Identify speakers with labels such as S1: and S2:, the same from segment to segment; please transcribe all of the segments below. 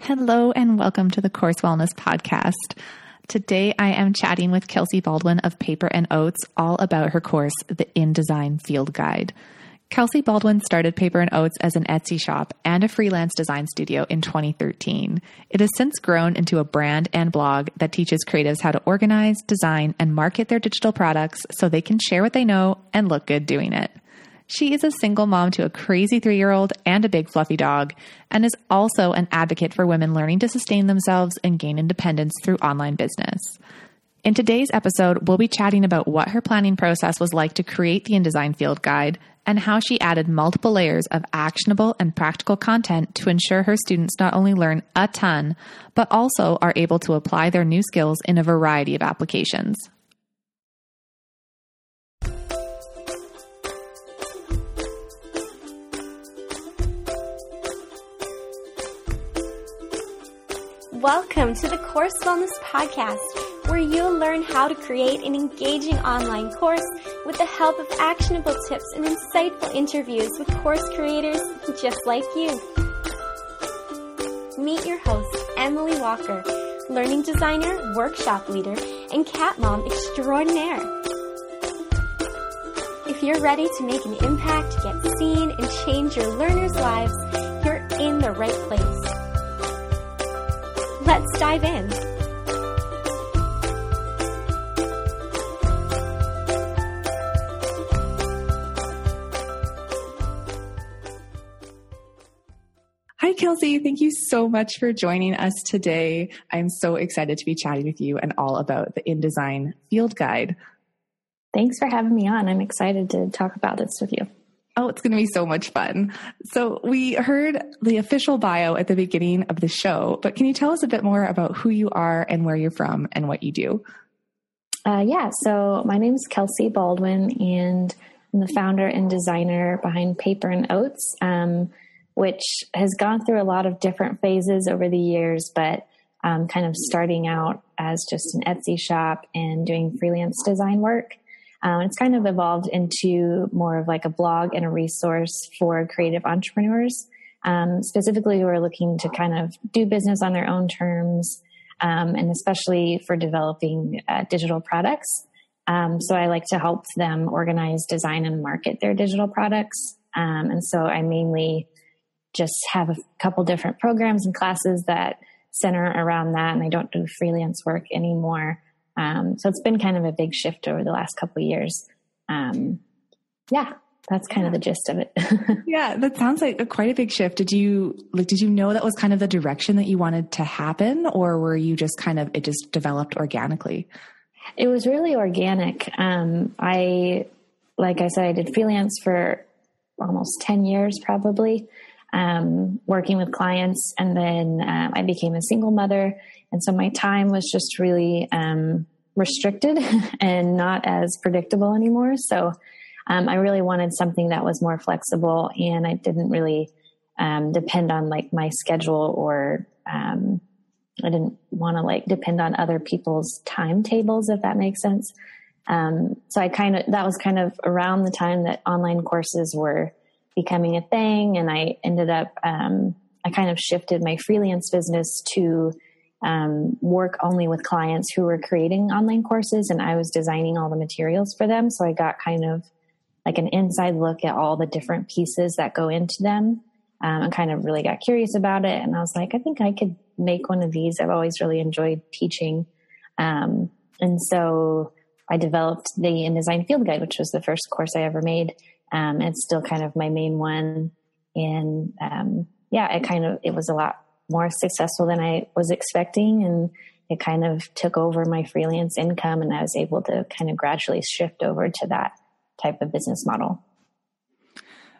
S1: Hello, and welcome to the Course Wellness Podcast. Today, I am chatting with Kelsey Baldwin of Paper and Oats all about her course, The InDesign Field Guide. Kelsey Baldwin started Paper and Oats as an Etsy shop and a freelance design studio in 2013. It has since grown into a brand and blog that teaches creatives how to organize, design, and market their digital products so they can share what they know and look good doing it. She is a single mom to a crazy three year old and a big fluffy dog, and is also an advocate for women learning to sustain themselves and gain independence through online business. In today's episode, we'll be chatting about what her planning process was like to create the InDesign Field Guide and how she added multiple layers of actionable and practical content to ensure her students not only learn a ton, but also are able to apply their new skills in a variety of applications.
S2: Welcome to the Course Wellness Podcast, where you'll learn how to create an engaging online course with the help of actionable tips and insightful interviews with course creators just like you. Meet your host, Emily Walker, learning designer, workshop leader, and cat mom extraordinaire. If you're ready to make an impact, get seen, and change your learners' lives, you're in the right place. Let's dive in.
S1: Hi, Kelsey. Thank you so much for joining us today. I'm so excited to be chatting with you and all about the InDesign Field Guide.
S3: Thanks for having me on. I'm excited to talk about this with you.
S1: Oh, it's going to be so much fun. So, we heard the official bio at the beginning of the show, but can you tell us a bit more about who you are and where you're from and what you do?
S3: Uh, yeah, so my name is Kelsey Baldwin, and I'm the founder and designer behind Paper and Oats, um, which has gone through a lot of different phases over the years, but um, kind of starting out as just an Etsy shop and doing freelance design work. Um, it's kind of evolved into more of like a blog and a resource for creative entrepreneurs, um, specifically who are looking to kind of do business on their own terms, um, and especially for developing uh, digital products. Um, so I like to help them organize, design, and market their digital products. Um, and so I mainly just have a couple different programs and classes that center around that, and I don't do freelance work anymore. Um, so it's been kind of a big shift over the last couple of years. Um, yeah, that's kind yeah. of the gist of it.
S1: yeah, that sounds like a, quite a big shift. Did you like? Did you know that was kind of the direction that you wanted to happen, or were you just kind of it just developed organically?
S3: It was really organic. Um, I, like I said, I did freelance for almost ten years, probably. Um, working with clients, and then um, I became a single mother and so my time was just really um, restricted and not as predictable anymore. So um, I really wanted something that was more flexible and I didn't really um, depend on like my schedule or um, I didn't want to like depend on other people's timetables, if that makes sense. Um, so I kind of, that was kind of around the time that online courses were becoming a thing. And I ended up, um, I kind of shifted my freelance business to um, work only with clients who were creating online courses and I was designing all the materials for them. So I got kind of like an inside look at all the different pieces that go into them um, and kind of really got curious about it. And I was like, I think I could make one of these. I've always really enjoyed teaching. Um, and so I developed the InDesign Field Guide, which was the first course I ever made. Um, it's still kind of my main one. And um, yeah, it kind of, it was a lot more successful than I was expecting. And it kind of took over my freelance income and I was able to kind of gradually shift over to that type of business model.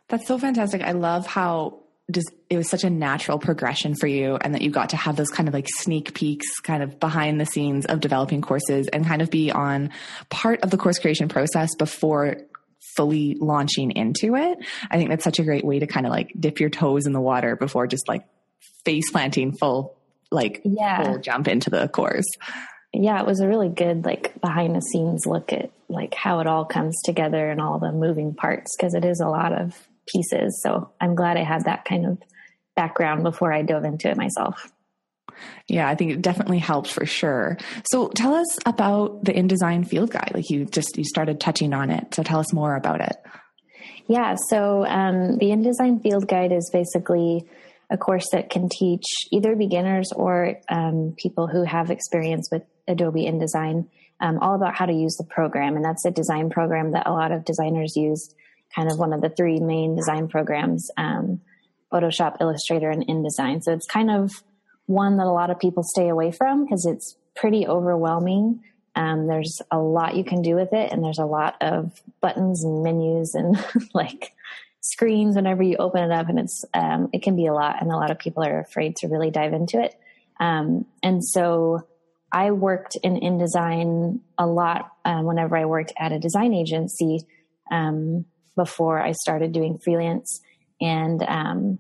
S1: That's so fantastic. I love how just it was such a natural progression for you and that you got to have those kind of like sneak peeks kind of behind the scenes of developing courses and kind of be on part of the course creation process before fully launching into it. I think that's such a great way to kind of like dip your toes in the water before just like face planting full like yeah. full jump into the course.
S3: Yeah, it was a really good like behind the scenes look at like how it all comes together and all the moving parts because it is a lot of pieces. So I'm glad I had that kind of background before I dove into it myself.
S1: Yeah, I think it definitely helped for sure. So tell us about the InDesign Field Guide. Like you just you started touching on it. So tell us more about it.
S3: Yeah, so um, the InDesign Field Guide is basically a course that can teach either beginners or um, people who have experience with Adobe InDesign um, all about how to use the program. And that's a design program that a lot of designers use, kind of one of the three main design programs um, Photoshop, Illustrator, and InDesign. So it's kind of one that a lot of people stay away from because it's pretty overwhelming. Um, there's a lot you can do with it, and there's a lot of buttons and menus and like screens whenever you open it up, and it's um, it can be a lot, and a lot of people are afraid to really dive into it. Um, and so I worked in InDesign a lot um, whenever I worked at a design agency um, before I started doing freelance, and um,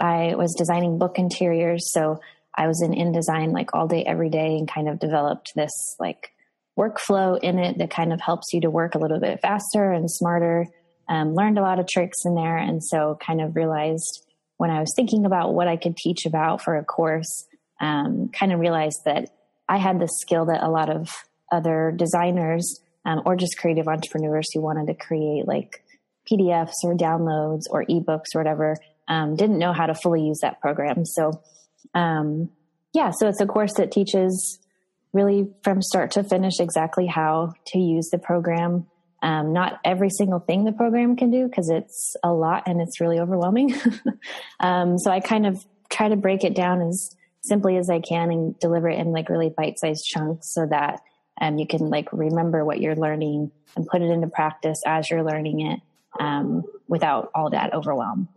S3: I was designing book interiors, so I was in InDesign like all day, every day, and kind of developed this like workflow in it that kind of helps you to work a little bit faster and smarter. Um, learned a lot of tricks in there, and so kind of realized when I was thinking about what I could teach about for a course, um, kind of realized that I had the skill that a lot of other designers um, or just creative entrepreneurs who wanted to create like PDFs or downloads or ebooks or whatever um, didn't know how to fully use that program. So um, yeah, so it's a course that teaches really from start to finish exactly how to use the program. Um, not every single thing the program can do because it's a lot and it's really overwhelming. um, so I kind of try to break it down as simply as I can and deliver it in like really bite sized chunks so that um, you can like remember what you're learning and put it into practice as you're learning it um, without all that overwhelm.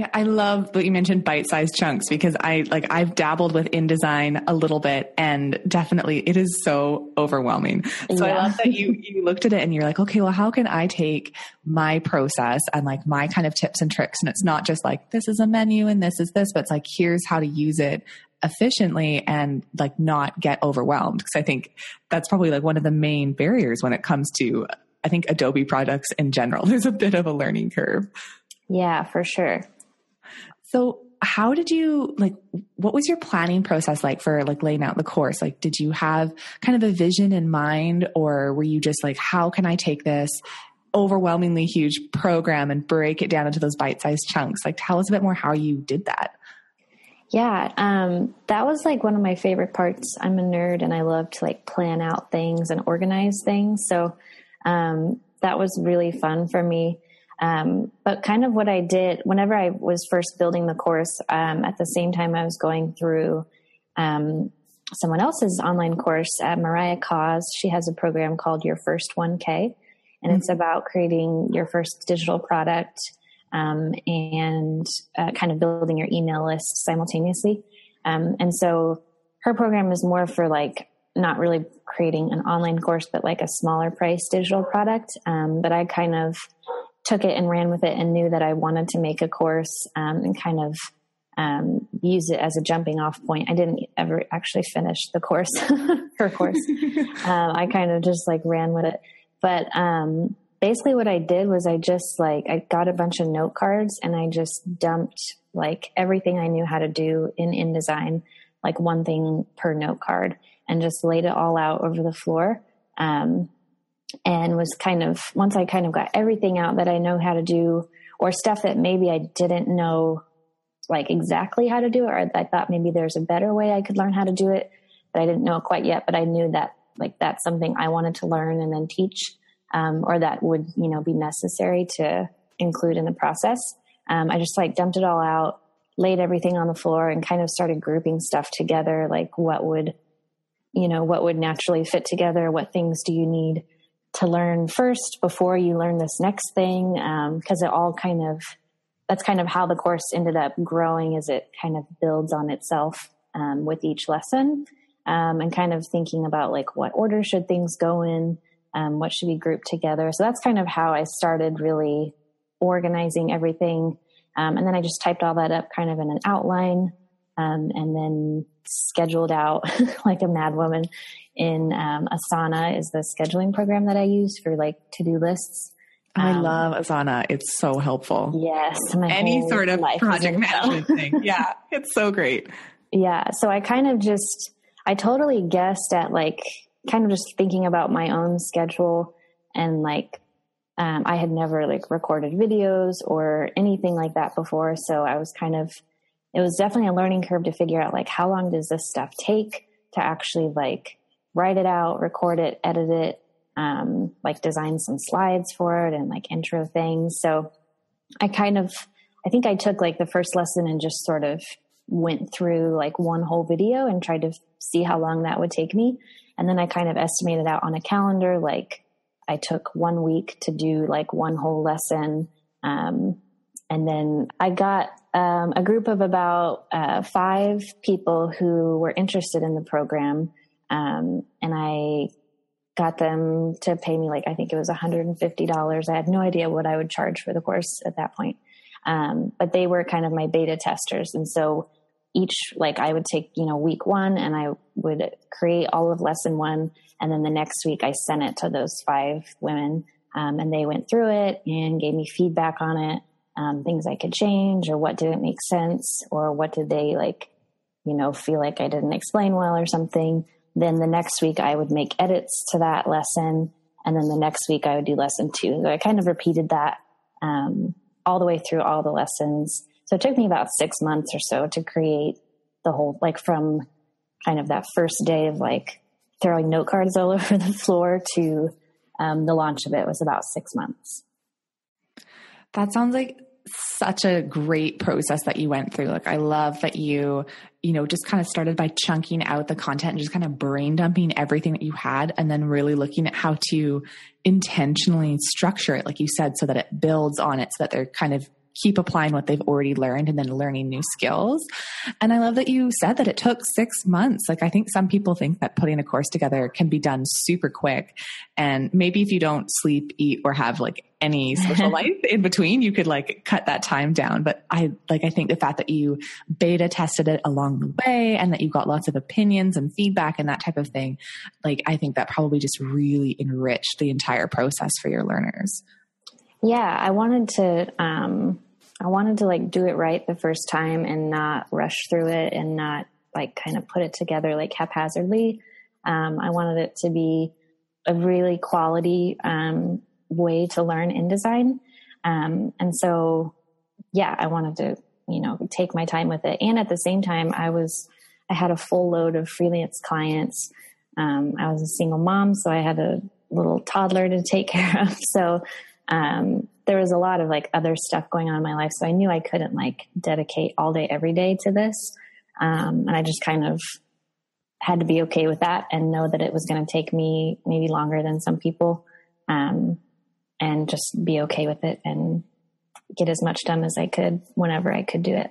S1: Yeah, I love that you mentioned bite-sized chunks because I like I've dabbled with InDesign a little bit and definitely it is so overwhelming. So yeah. I love that you you looked at it and you're like, okay, well, how can I take my process and like my kind of tips and tricks and it's not just like this is a menu and this is this, but it's like here's how to use it efficiently and like not get overwhelmed because I think that's probably like one of the main barriers when it comes to I think Adobe products in general. There's a bit of a learning curve.
S3: Yeah, for sure.
S1: So how did you like what was your planning process like for like laying out the course? Like did you have kind of a vision in mind or were you just like how can i take this overwhelmingly huge program and break it down into those bite-sized chunks? Like tell us a bit more how you did that.
S3: Yeah um, that was like one of my favorite parts. I'm a nerd and i love to like plan out things and organize things. So um, that was really fun for me um, but kind of what I did whenever I was first building the course, um, at the same time I was going through um, someone else's online course, uh, Mariah Coz. She has a program called Your First 1K, and mm-hmm. it's about creating your first digital product um, and uh, kind of building your email list simultaneously. Um, and so her program is more for like not really creating an online course, but like a smaller price digital product. Um, but I kind of took it and ran with it and knew that I wanted to make a course um, and kind of um, use it as a jumping off point. I didn't ever actually finish the course, her course. um, I kind of just like ran with it. But um, basically, what I did was I just like, I got a bunch of note cards and I just dumped like everything I knew how to do in InDesign, like one thing per note card, and just laid it all out over the floor. Um, and was kind of once I kind of got everything out that I know how to do or stuff that maybe I didn't know like exactly how to do it or I thought maybe there's a better way I could learn how to do it but I didn't know it quite yet but I knew that like that's something I wanted to learn and then teach um, or that would you know be necessary to include in the process. Um, I just like dumped it all out laid everything on the floor and kind of started grouping stuff together like what would you know what would naturally fit together what things do you need to learn first before you learn this next thing because um, it all kind of that's kind of how the course ended up growing as it kind of builds on itself um, with each lesson um, and kind of thinking about like what order should things go in um, what should be grouped together. So that's kind of how i started really organizing everything um, and then i just typed all that up kind of in an outline um, and then scheduled out like a madwoman in um, Asana is the scheduling program that I use for like to do lists.
S1: I um, love Asana. It's so helpful.
S3: Yes.
S1: Any sort of project management thing. Yeah. It's so great.
S3: Yeah. So I kind of just, I totally guessed at like, kind of just thinking about my own schedule and like, um, I had never like recorded videos or anything like that before. So I was kind of, it was definitely a learning curve to figure out like how long does this stuff take to actually like write it out, record it, edit it, um, like design some slides for it and like intro things. So I kind of, I think I took like the first lesson and just sort of went through like one whole video and tried to see how long that would take me. And then I kind of estimated out on a calendar, like I took one week to do like one whole lesson. Um, and then I got um, a group of about uh, five people who were interested in the program. Um, and I got them to pay me like, I think it was $150. I had no idea what I would charge for the course at that point. Um, but they were kind of my beta testers. And so each, like I would take, you know, week one and I would create all of lesson one. And then the next week I sent it to those five women. Um, and they went through it and gave me feedback on it, um, things I could change or what didn't make sense or what did they like, you know, feel like I didn't explain well or something. Then the next week I would make edits to that lesson. And then the next week I would do lesson two. So I kind of repeated that, um, all the way through all the lessons. So it took me about six months or so to create the whole, like from kind of that first day of like throwing note cards all over the floor to um, the launch of it was about six months.
S1: That sounds like such a great process that you went through. Like, I love that you, you know, just kind of started by chunking out the content and just kind of brain dumping everything that you had and then really looking at how to intentionally structure it, like you said, so that it builds on it, so that they're kind of keep applying what they've already learned and then learning new skills. And I love that you said that it took six months. Like, I think some people think that putting a course together can be done super quick. And maybe if you don't sleep, eat, or have like any social life in between, you could like cut that time down. But I like, I think the fact that you beta tested it along the way and that you got lots of opinions and feedback and that type of thing, like, I think that probably just really enriched the entire process for your learners.
S3: Yeah, I wanted to um I wanted to like do it right the first time and not rush through it and not like kind of put it together like haphazardly. Um, I wanted it to be a really quality um, way to learn InDesign. Um, and so, yeah, I wanted to, you know, take my time with it. And at the same time, I was, I had a full load of freelance clients. Um, I was a single mom, so I had a little toddler to take care of. So um, there was a lot of like other stuff going on in my life. So I knew I couldn't like dedicate all day, every day to this. Um, and I just kind of had to be okay with that and know that it was going to take me maybe longer than some people. Um, and just be okay with it and get as much done as I could whenever I could do it.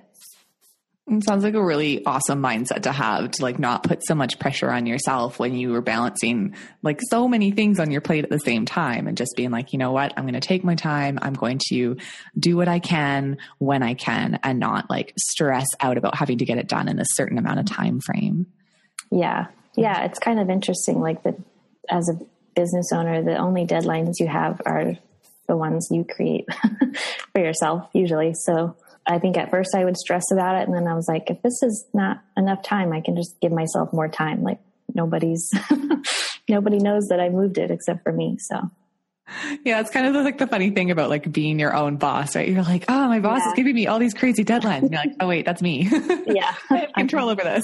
S1: It sounds like a really awesome mindset to have to like not put so much pressure on yourself when you were balancing like so many things on your plate at the same time and just being like, you know what, I'm going to take my time. I'm going to do what I can when I can and not like stress out about having to get it done in a certain amount of time frame.
S3: Yeah. Yeah. It's kind of interesting. Like the, as a business owner, the only deadlines you have are the ones you create for yourself usually. So I think at first I would stress about it. And then I was like, if this is not enough time, I can just give myself more time. Like nobody's, nobody knows that I moved it except for me. So.
S1: Yeah, it's kind of like the funny thing about like being your own boss, right? You're like, oh, my boss yeah. is giving me all these crazy deadlines. And you're like, oh, wait, that's me.
S3: Yeah.
S1: I have control over this.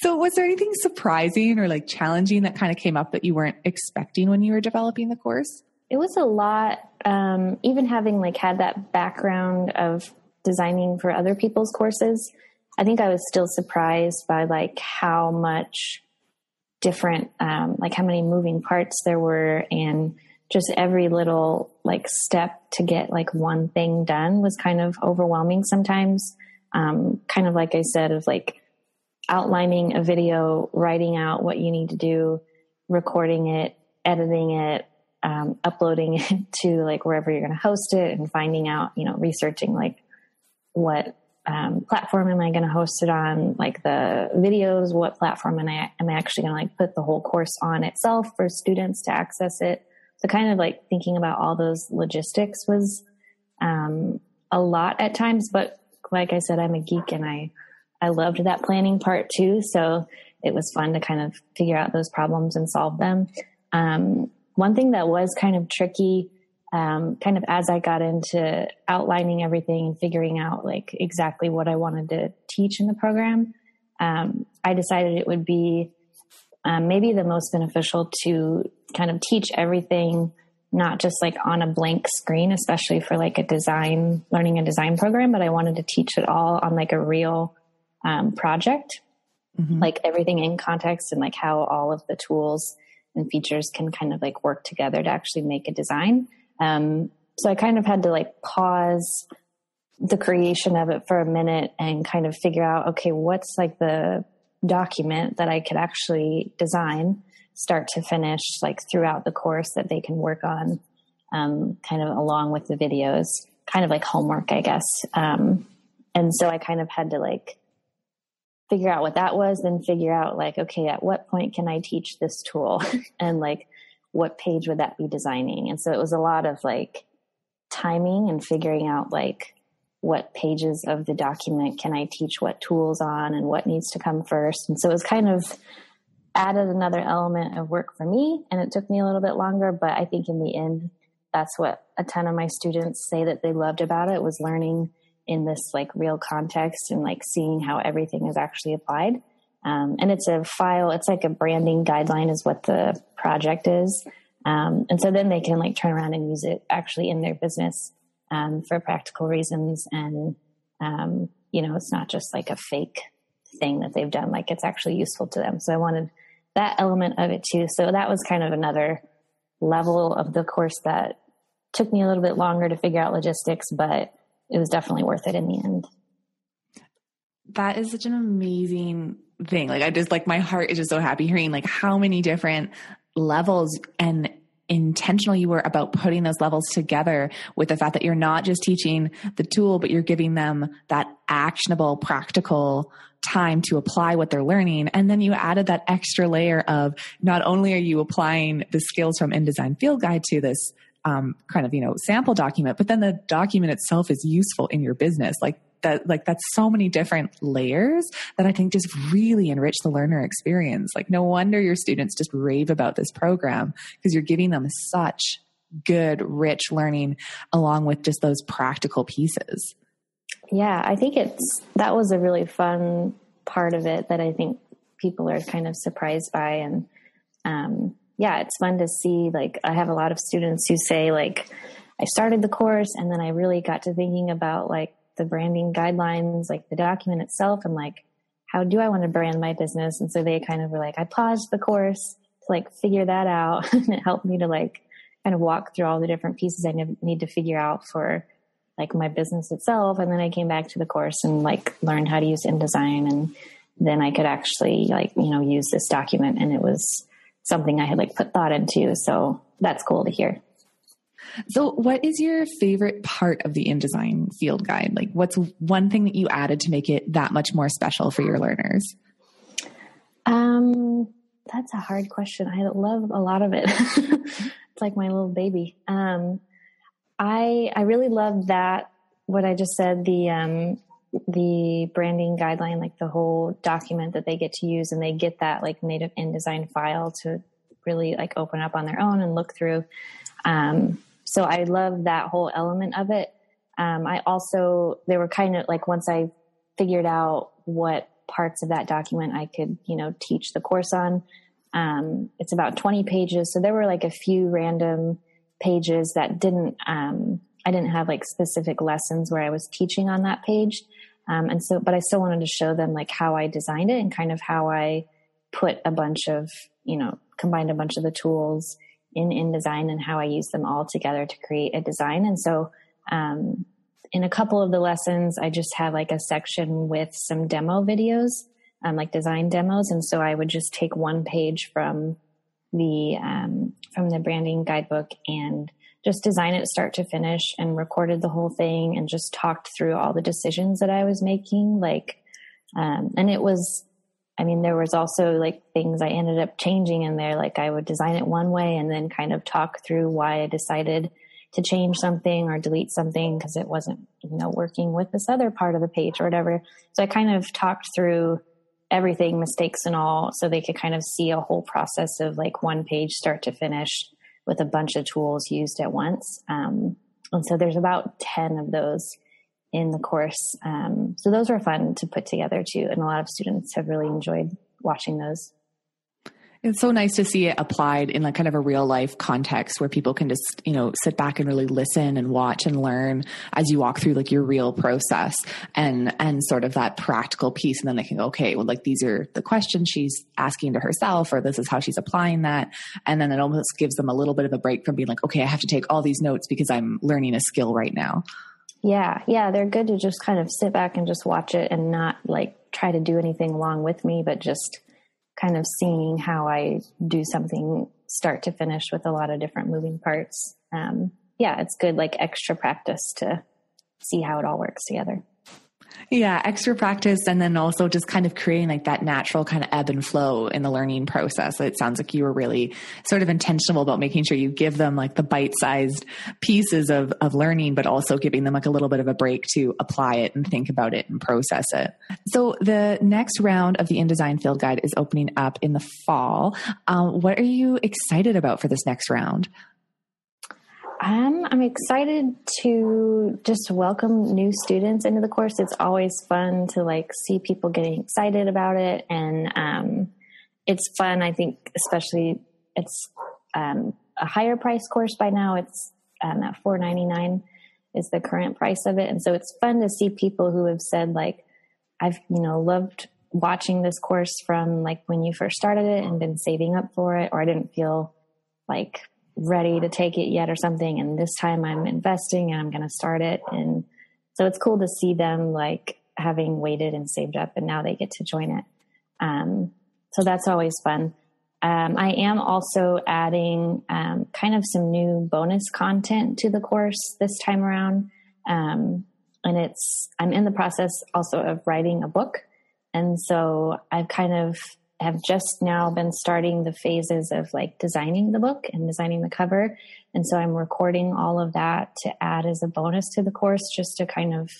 S1: so, was there anything surprising or like challenging that kind of came up that you weren't expecting when you were developing the course?
S3: It was a lot. Um, even having like had that background of designing for other people's courses, I think I was still surprised by like how much different, um, like how many moving parts there were, and just every little like step to get like one thing done was kind of overwhelming sometimes. Um, kind of like I said, of like outlining a video, writing out what you need to do, recording it, editing it, um, uploading it to like wherever you're going to host it and finding out, you know, researching like what um, platform am I going to host it on, like the videos, what platform am I, am I actually going to like put the whole course on itself for students to access it. So kind of like thinking about all those logistics was um, a lot at times, but like I said, I'm a geek and I I loved that planning part too. So it was fun to kind of figure out those problems and solve them. Um, one thing that was kind of tricky, um, kind of as I got into outlining everything and figuring out like exactly what I wanted to teach in the program, um, I decided it would be um, maybe the most beneficial to kind of teach everything not just like on a blank screen, especially for like a design, learning a design program, but I wanted to teach it all on like a real um, project, mm-hmm. like everything in context and like how all of the tools and features can kind of like work together to actually make a design. Um, so I kind of had to like pause the creation of it for a minute and kind of figure out, okay, what's like the document that I could actually design start to finish, like throughout the course that they can work on, um, kind of along with the videos, kind of like homework, I guess. Um, and so I kind of had to like figure out what that was, then figure out like, okay, at what point can I teach this tool? and like, what page would that be designing? And so it was a lot of like timing and figuring out like what pages of the document can I teach what tools on and what needs to come first. And so it was kind of added another element of work for me and it took me a little bit longer but i think in the end that's what a ton of my students say that they loved about it was learning in this like real context and like seeing how everything is actually applied. Um, and it's a file it's like a branding guideline is what the project is. Um, and so then they can like turn around and use it actually in their business um, for practical reasons. And um, you know it's not just like a fake thing that they've done like it's actually useful to them. So i wanted that element of it too. So that was kind of another level of the course that took me a little bit longer to figure out logistics but it was definitely worth it in the end
S1: that is such an amazing thing like i just like my heart is just so happy hearing like how many different levels and intentional you were about putting those levels together with the fact that you're not just teaching the tool, but you're giving them that actionable, practical time to apply what they're learning. And then you added that extra layer of not only are you applying the skills from InDesign Field Guide to this um, kind of, you know, sample document, but then the document itself is useful in your business. Like that like that's so many different layers that I think just really enrich the learner experience. Like no wonder your students just rave about this program because you're giving them such good, rich learning along with just those practical pieces.
S3: Yeah, I think it's that was a really fun part of it that I think people are kind of surprised by and um yeah, it's fun to see like I have a lot of students who say like I started the course and then I really got to thinking about like the branding guidelines, like the document itself, and like, how do I want to brand my business? And so they kind of were like, I paused the course to like figure that out. and it helped me to like kind of walk through all the different pieces I need to figure out for like my business itself. And then I came back to the course and like learned how to use InDesign. And then I could actually like, you know, use this document and it was something I had like put thought into. So that's cool to hear.
S1: So, what is your favorite part of the InDesign field guide? Like, what's one thing that you added to make it that much more special for your learners?
S3: Um, that's a hard question. I love a lot of it. it's like my little baby. Um, I I really love that what I just said the um, the branding guideline, like the whole document that they get to use, and they get that like native InDesign file to really like open up on their own and look through. Um, so I love that whole element of it. Um, I also, they were kind of like once I figured out what parts of that document I could, you know, teach the course on. Um, it's about 20 pages. So there were like a few random pages that didn't, um, I didn't have like specific lessons where I was teaching on that page. Um, and so, but I still wanted to show them like how I designed it and kind of how I put a bunch of, you know, combined a bunch of the tools in InDesign and how I use them all together to create a design. And so, um, in a couple of the lessons, I just had like a section with some demo videos, um, like design demos. And so I would just take one page from the, um, from the branding guidebook and just design it start to finish and recorded the whole thing and just talked through all the decisions that I was making. Like, um, and it was, I mean, there was also like things I ended up changing in there. Like I would design it one way and then kind of talk through why I decided to change something or delete something because it wasn't, you know, working with this other part of the page or whatever. So I kind of talked through everything, mistakes and all, so they could kind of see a whole process of like one page start to finish with a bunch of tools used at once. Um, and so there's about 10 of those in the course. Um, so those were fun to put together too. And a lot of students have really enjoyed watching those.
S1: It's so nice to see it applied in like kind of a real life context where people can just, you know, sit back and really listen and watch and learn as you walk through like your real process and, and sort of that practical piece. And then they can go, okay, well, like these are the questions she's asking to herself, or this is how she's applying that. And then it almost gives them a little bit of a break from being like, okay, I have to take all these notes because I'm learning a skill right now.
S3: Yeah. Yeah. They're good to just kind of sit back and just watch it and not like try to do anything along with me, but just kind of seeing how I do something start to finish with a lot of different moving parts. Um, yeah, it's good, like extra practice to see how it all works together.
S1: Yeah, extra practice and then also just kind of creating like that natural kind of ebb and flow in the learning process. It sounds like you were really sort of intentional about making sure you give them like the bite sized pieces of, of learning, but also giving them like a little bit of a break to apply it and think about it and process it. So the next round of the InDesign Field Guide is opening up in the fall. Um, what are you excited about for this next round?
S3: Um, I'm excited to just welcome new students into the course. It's always fun to like see people getting excited about it, and um, it's fun. I think, especially it's um, a higher price course by now. It's um, at 4.99 is the current price of it, and so it's fun to see people who have said like, I've you know loved watching this course from like when you first started it and been saving up for it, or I didn't feel like ready to take it yet or something. And this time I'm investing and I'm going to start it. And so it's cool to see them like having waited and saved up and now they get to join it. Um, so that's always fun. Um, I am also adding um, kind of some new bonus content to the course this time around. Um, and it's, I'm in the process also of writing a book. And so I've kind of have just now been starting the phases of like designing the book and designing the cover. And so I'm recording all of that to add as a bonus to the course just to kind of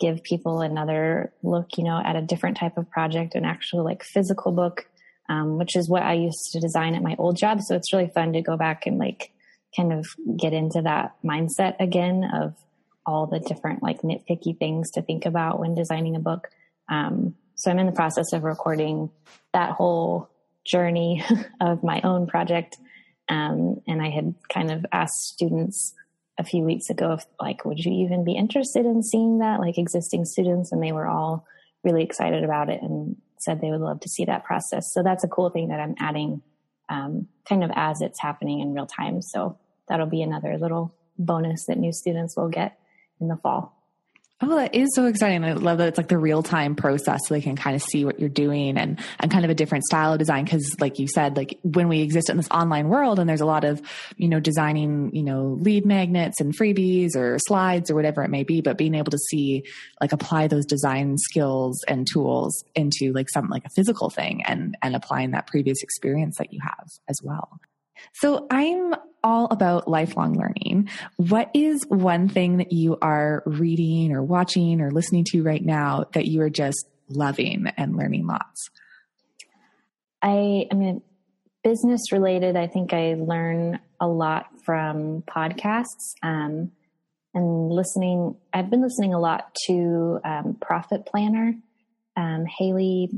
S3: give people another look, you know, at a different type of project, an actual like physical book, um, which is what I used to design at my old job. So it's really fun to go back and like kind of get into that mindset again of all the different like nitpicky things to think about when designing a book. Um, so I'm in the process of recording that whole journey of my own project. Um, and I had kind of asked students a few weeks ago if like, would you even be interested in seeing that, like existing students? And they were all really excited about it and said they would love to see that process. So that's a cool thing that I'm adding um, kind of as it's happening in real time. So that'll be another little bonus that new students will get in the fall.
S1: Oh, that is so exciting. I love that it's like the real time process so they can kind of see what you're doing and, and kind of a different style of design. Cause like you said, like when we exist in this online world and there's a lot of, you know, designing, you know, lead magnets and freebies or slides or whatever it may be, but being able to see, like apply those design skills and tools into like something like a physical thing and, and applying that previous experience that you have as well. So I'm all about lifelong learning. What is one thing that you are reading or watching or listening to right now that you are just loving and learning lots?
S3: I, I mean, business related, I think I learn a lot from podcasts um, and listening. I've been listening a lot to um, Profit Planner. Um, Haley,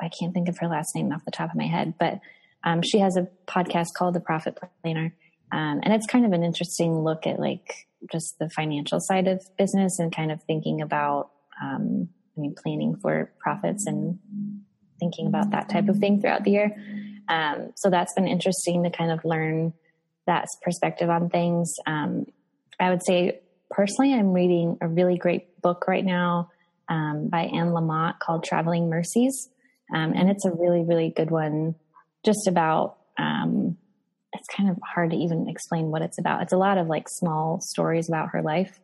S3: I can't think of her last name off the top of my head, but um, she has a podcast called The Profit Planner. Um, and it's kind of an interesting look at like just the financial side of business and kind of thinking about, um, I mean, planning for profits and thinking about that type of thing throughout the year. Um, so that's been interesting to kind of learn that perspective on things. Um, I would say personally, I'm reading a really great book right now um, by Anne Lamott called Traveling Mercies. Um, and it's a really, really good one just about um, it's kind of hard to even explain what it's about. It's a lot of like small stories about her life.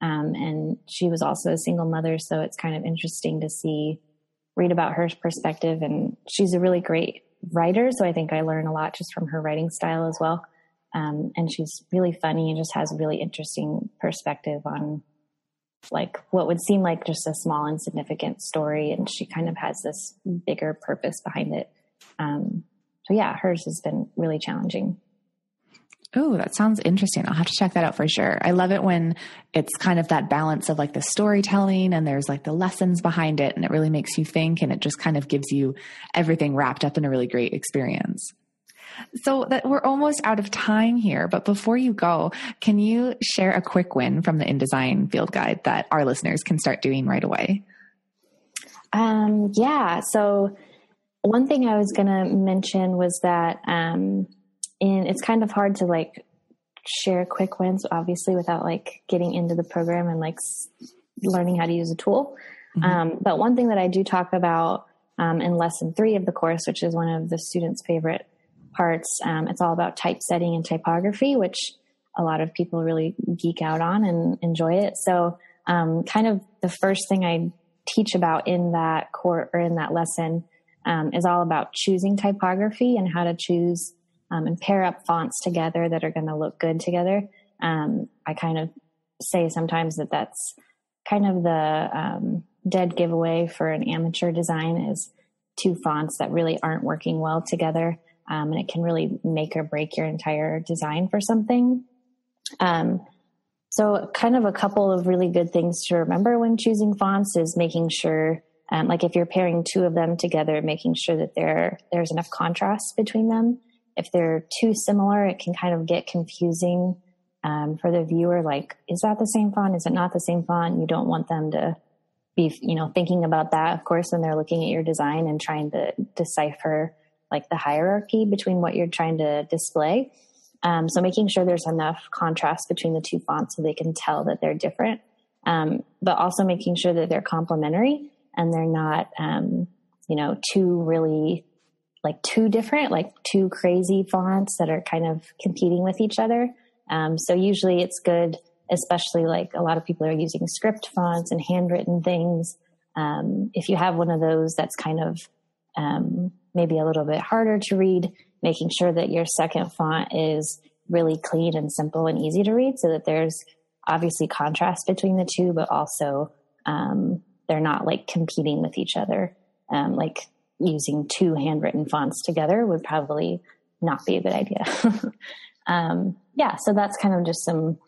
S3: Um, and she was also a single mother, so it's kind of interesting to see, read about her perspective. And she's a really great writer, so I think I learn a lot just from her writing style as well. Um, and she's really funny and just has a really interesting perspective on like what would seem like just a small insignificant story and she kind of has this bigger purpose behind it um, so yeah hers has been really challenging
S1: Oh, that sounds interesting. I'll have to check that out for sure. I love it when it's kind of that balance of like the storytelling and there's like the lessons behind it and it really makes you think and it just kind of gives you everything wrapped up in a really great experience. So that we're almost out of time here, but before you go, can you share a quick win from the InDesign field guide that our listeners can start doing right away?
S3: Um, yeah. So one thing I was going to mention was that, um, in, it's kind of hard to like share quick wins, obviously, without like getting into the program and like learning how to use a tool. Mm-hmm. Um, but one thing that I do talk about um, in lesson three of the course, which is one of the students' favorite parts. Um, it's all about typesetting and typography, which a lot of people really geek out on and enjoy it. So, um, kind of the first thing I teach about in that core or in that lesson um, is all about choosing typography and how to choose um, and pair up fonts together that are going to look good together. Um, I kind of say sometimes that that's kind of the um, dead giveaway for an amateur design is two fonts that really aren't working well together um, and it can really make or break your entire design for something. Um, so, kind of a couple of really good things to remember when choosing fonts is making sure, um, like if you're pairing two of them together, making sure that there there's enough contrast between them. If they're too similar, it can kind of get confusing um, for the viewer. Like, is that the same font? Is it not the same font? You don't want them to be, you know, thinking about that, of course, when they're looking at your design and trying to decipher like the hierarchy between what you're trying to display. Um, so making sure there's enough contrast between the two fonts so they can tell that they're different, um, but also making sure that they're complementary and they're not, um, you know, too really like too different, like two crazy fonts that are kind of competing with each other. Um, so usually it's good, especially like a lot of people are using script fonts and handwritten things. Um, if you have one of those that's kind of um, maybe a little bit harder to read, making sure that your second font is really clean and simple and easy to read so that there's obviously contrast between the two, but also um, they're not like competing with each other. Um, like using two handwritten fonts together would probably not be a good idea. um, yeah, so that's kind of just some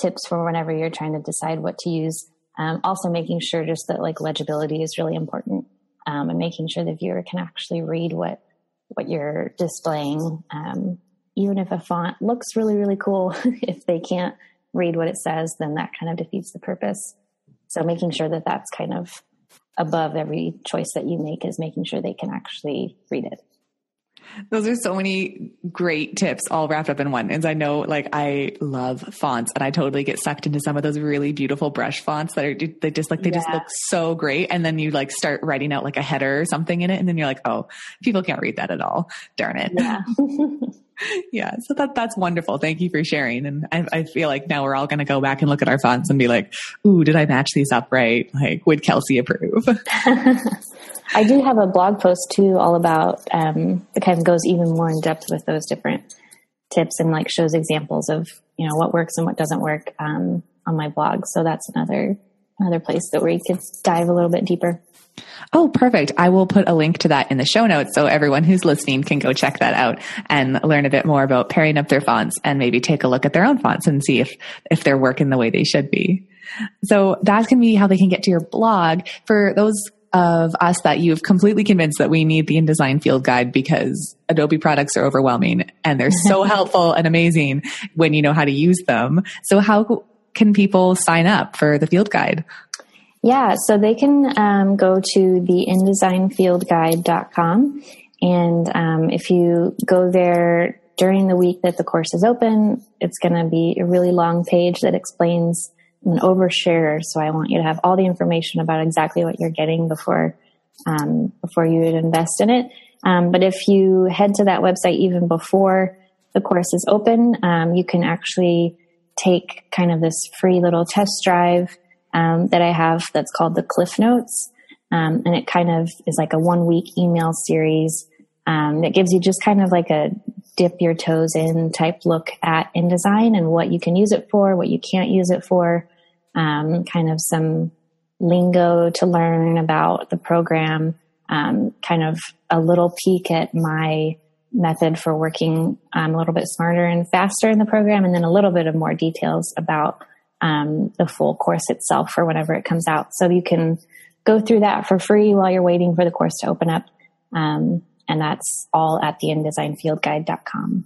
S3: tips for whenever you're trying to decide what to use. Um, also, making sure just that like legibility is really important um, and making sure the viewer can actually read what what you're displaying. Um, even if a font looks really really cool, if they can't read what it says, then that kind of defeats the purpose. So making sure that that's kind of above every choice that you make is making sure they can actually read it.
S1: Those are so many great tips all wrapped up in one. And I know like I love fonts and I totally get sucked into some of those really beautiful brush fonts that are they just like they yeah. just look so great. And then you like start writing out like a header or something in it. And then you're like, oh, people can't read that at all. Darn it.
S3: Yeah.
S1: yeah. So that that's wonderful. Thank you for sharing. And I, I feel like now we're all going to go back and look at our fonts and be like, ooh, did I match these up right? Like, would Kelsey approve?
S3: I do have a blog post too, all about um, it kind of goes even more in depth with those different tips and like shows examples of you know what works and what doesn't work um, on my blog. So that's another another place that where you could dive a little bit deeper.
S1: Oh, perfect. I will put a link to that in the show notes so everyone who's listening can go check that out and learn a bit more about pairing up their fonts and maybe take a look at their own fonts and see if, if they're working the way they should be. So that can be how they can get to your blog. For those of us that you've completely convinced that we need the InDesign field guide because Adobe products are overwhelming and they're so helpful and amazing when you know how to use them. So how can people sign up for the field guide?
S3: Yeah, so they can um, go to the InDesignFieldGuide.com. And um, if you go there during the week that the course is open, it's going to be a really long page that explains an overshare. So I want you to have all the information about exactly what you're getting before um, before you invest in it. Um, but if you head to that website even before the course is open, um, you can actually take kind of this free little test drive um, that I have that's called the Cliff Notes. Um, and it kind of is like a one week email series um, that gives you just kind of like a dip your toes in type look at InDesign and what you can use it for, what you can't use it for, um, kind of some lingo to learn about the program, um, kind of a little peek at my method for working um, a little bit smarter and faster in the program, and then a little bit of more details about um, the full course itself for whenever it comes out. So you can go through that for free while you're waiting for the course to open up. Um, and that's all at the InDesignFieldGuide.com.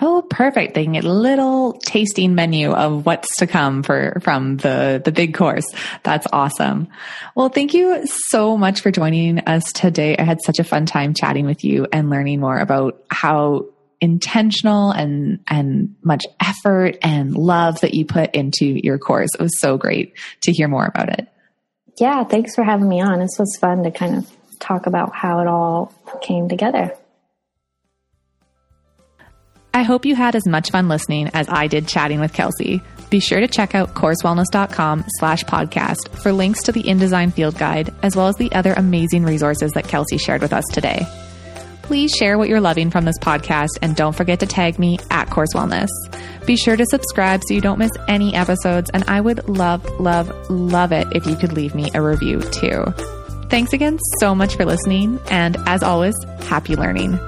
S1: Oh, perfect. They can get a little tasting menu of what's to come for, from the, the big course. That's awesome. Well, thank you so much for joining us today. I had such a fun time chatting with you and learning more about how intentional and, and much effort and love that you put into your course. It was so great to hear more about it.
S3: Yeah. Thanks for having me on. This was fun to kind of talk about how it all came together.
S1: I hope you had as much fun listening as I did chatting with Kelsey. Be sure to check out coursewellness.com slash podcast for links to the InDesign field guide, as well as the other amazing resources that Kelsey shared with us today. Please share what you're loving from this podcast and don't forget to tag me at Course Wellness. Be sure to subscribe so you don't miss any episodes, and I would love, love, love it if you could leave me a review too. Thanks again so much for listening, and as always, happy learning.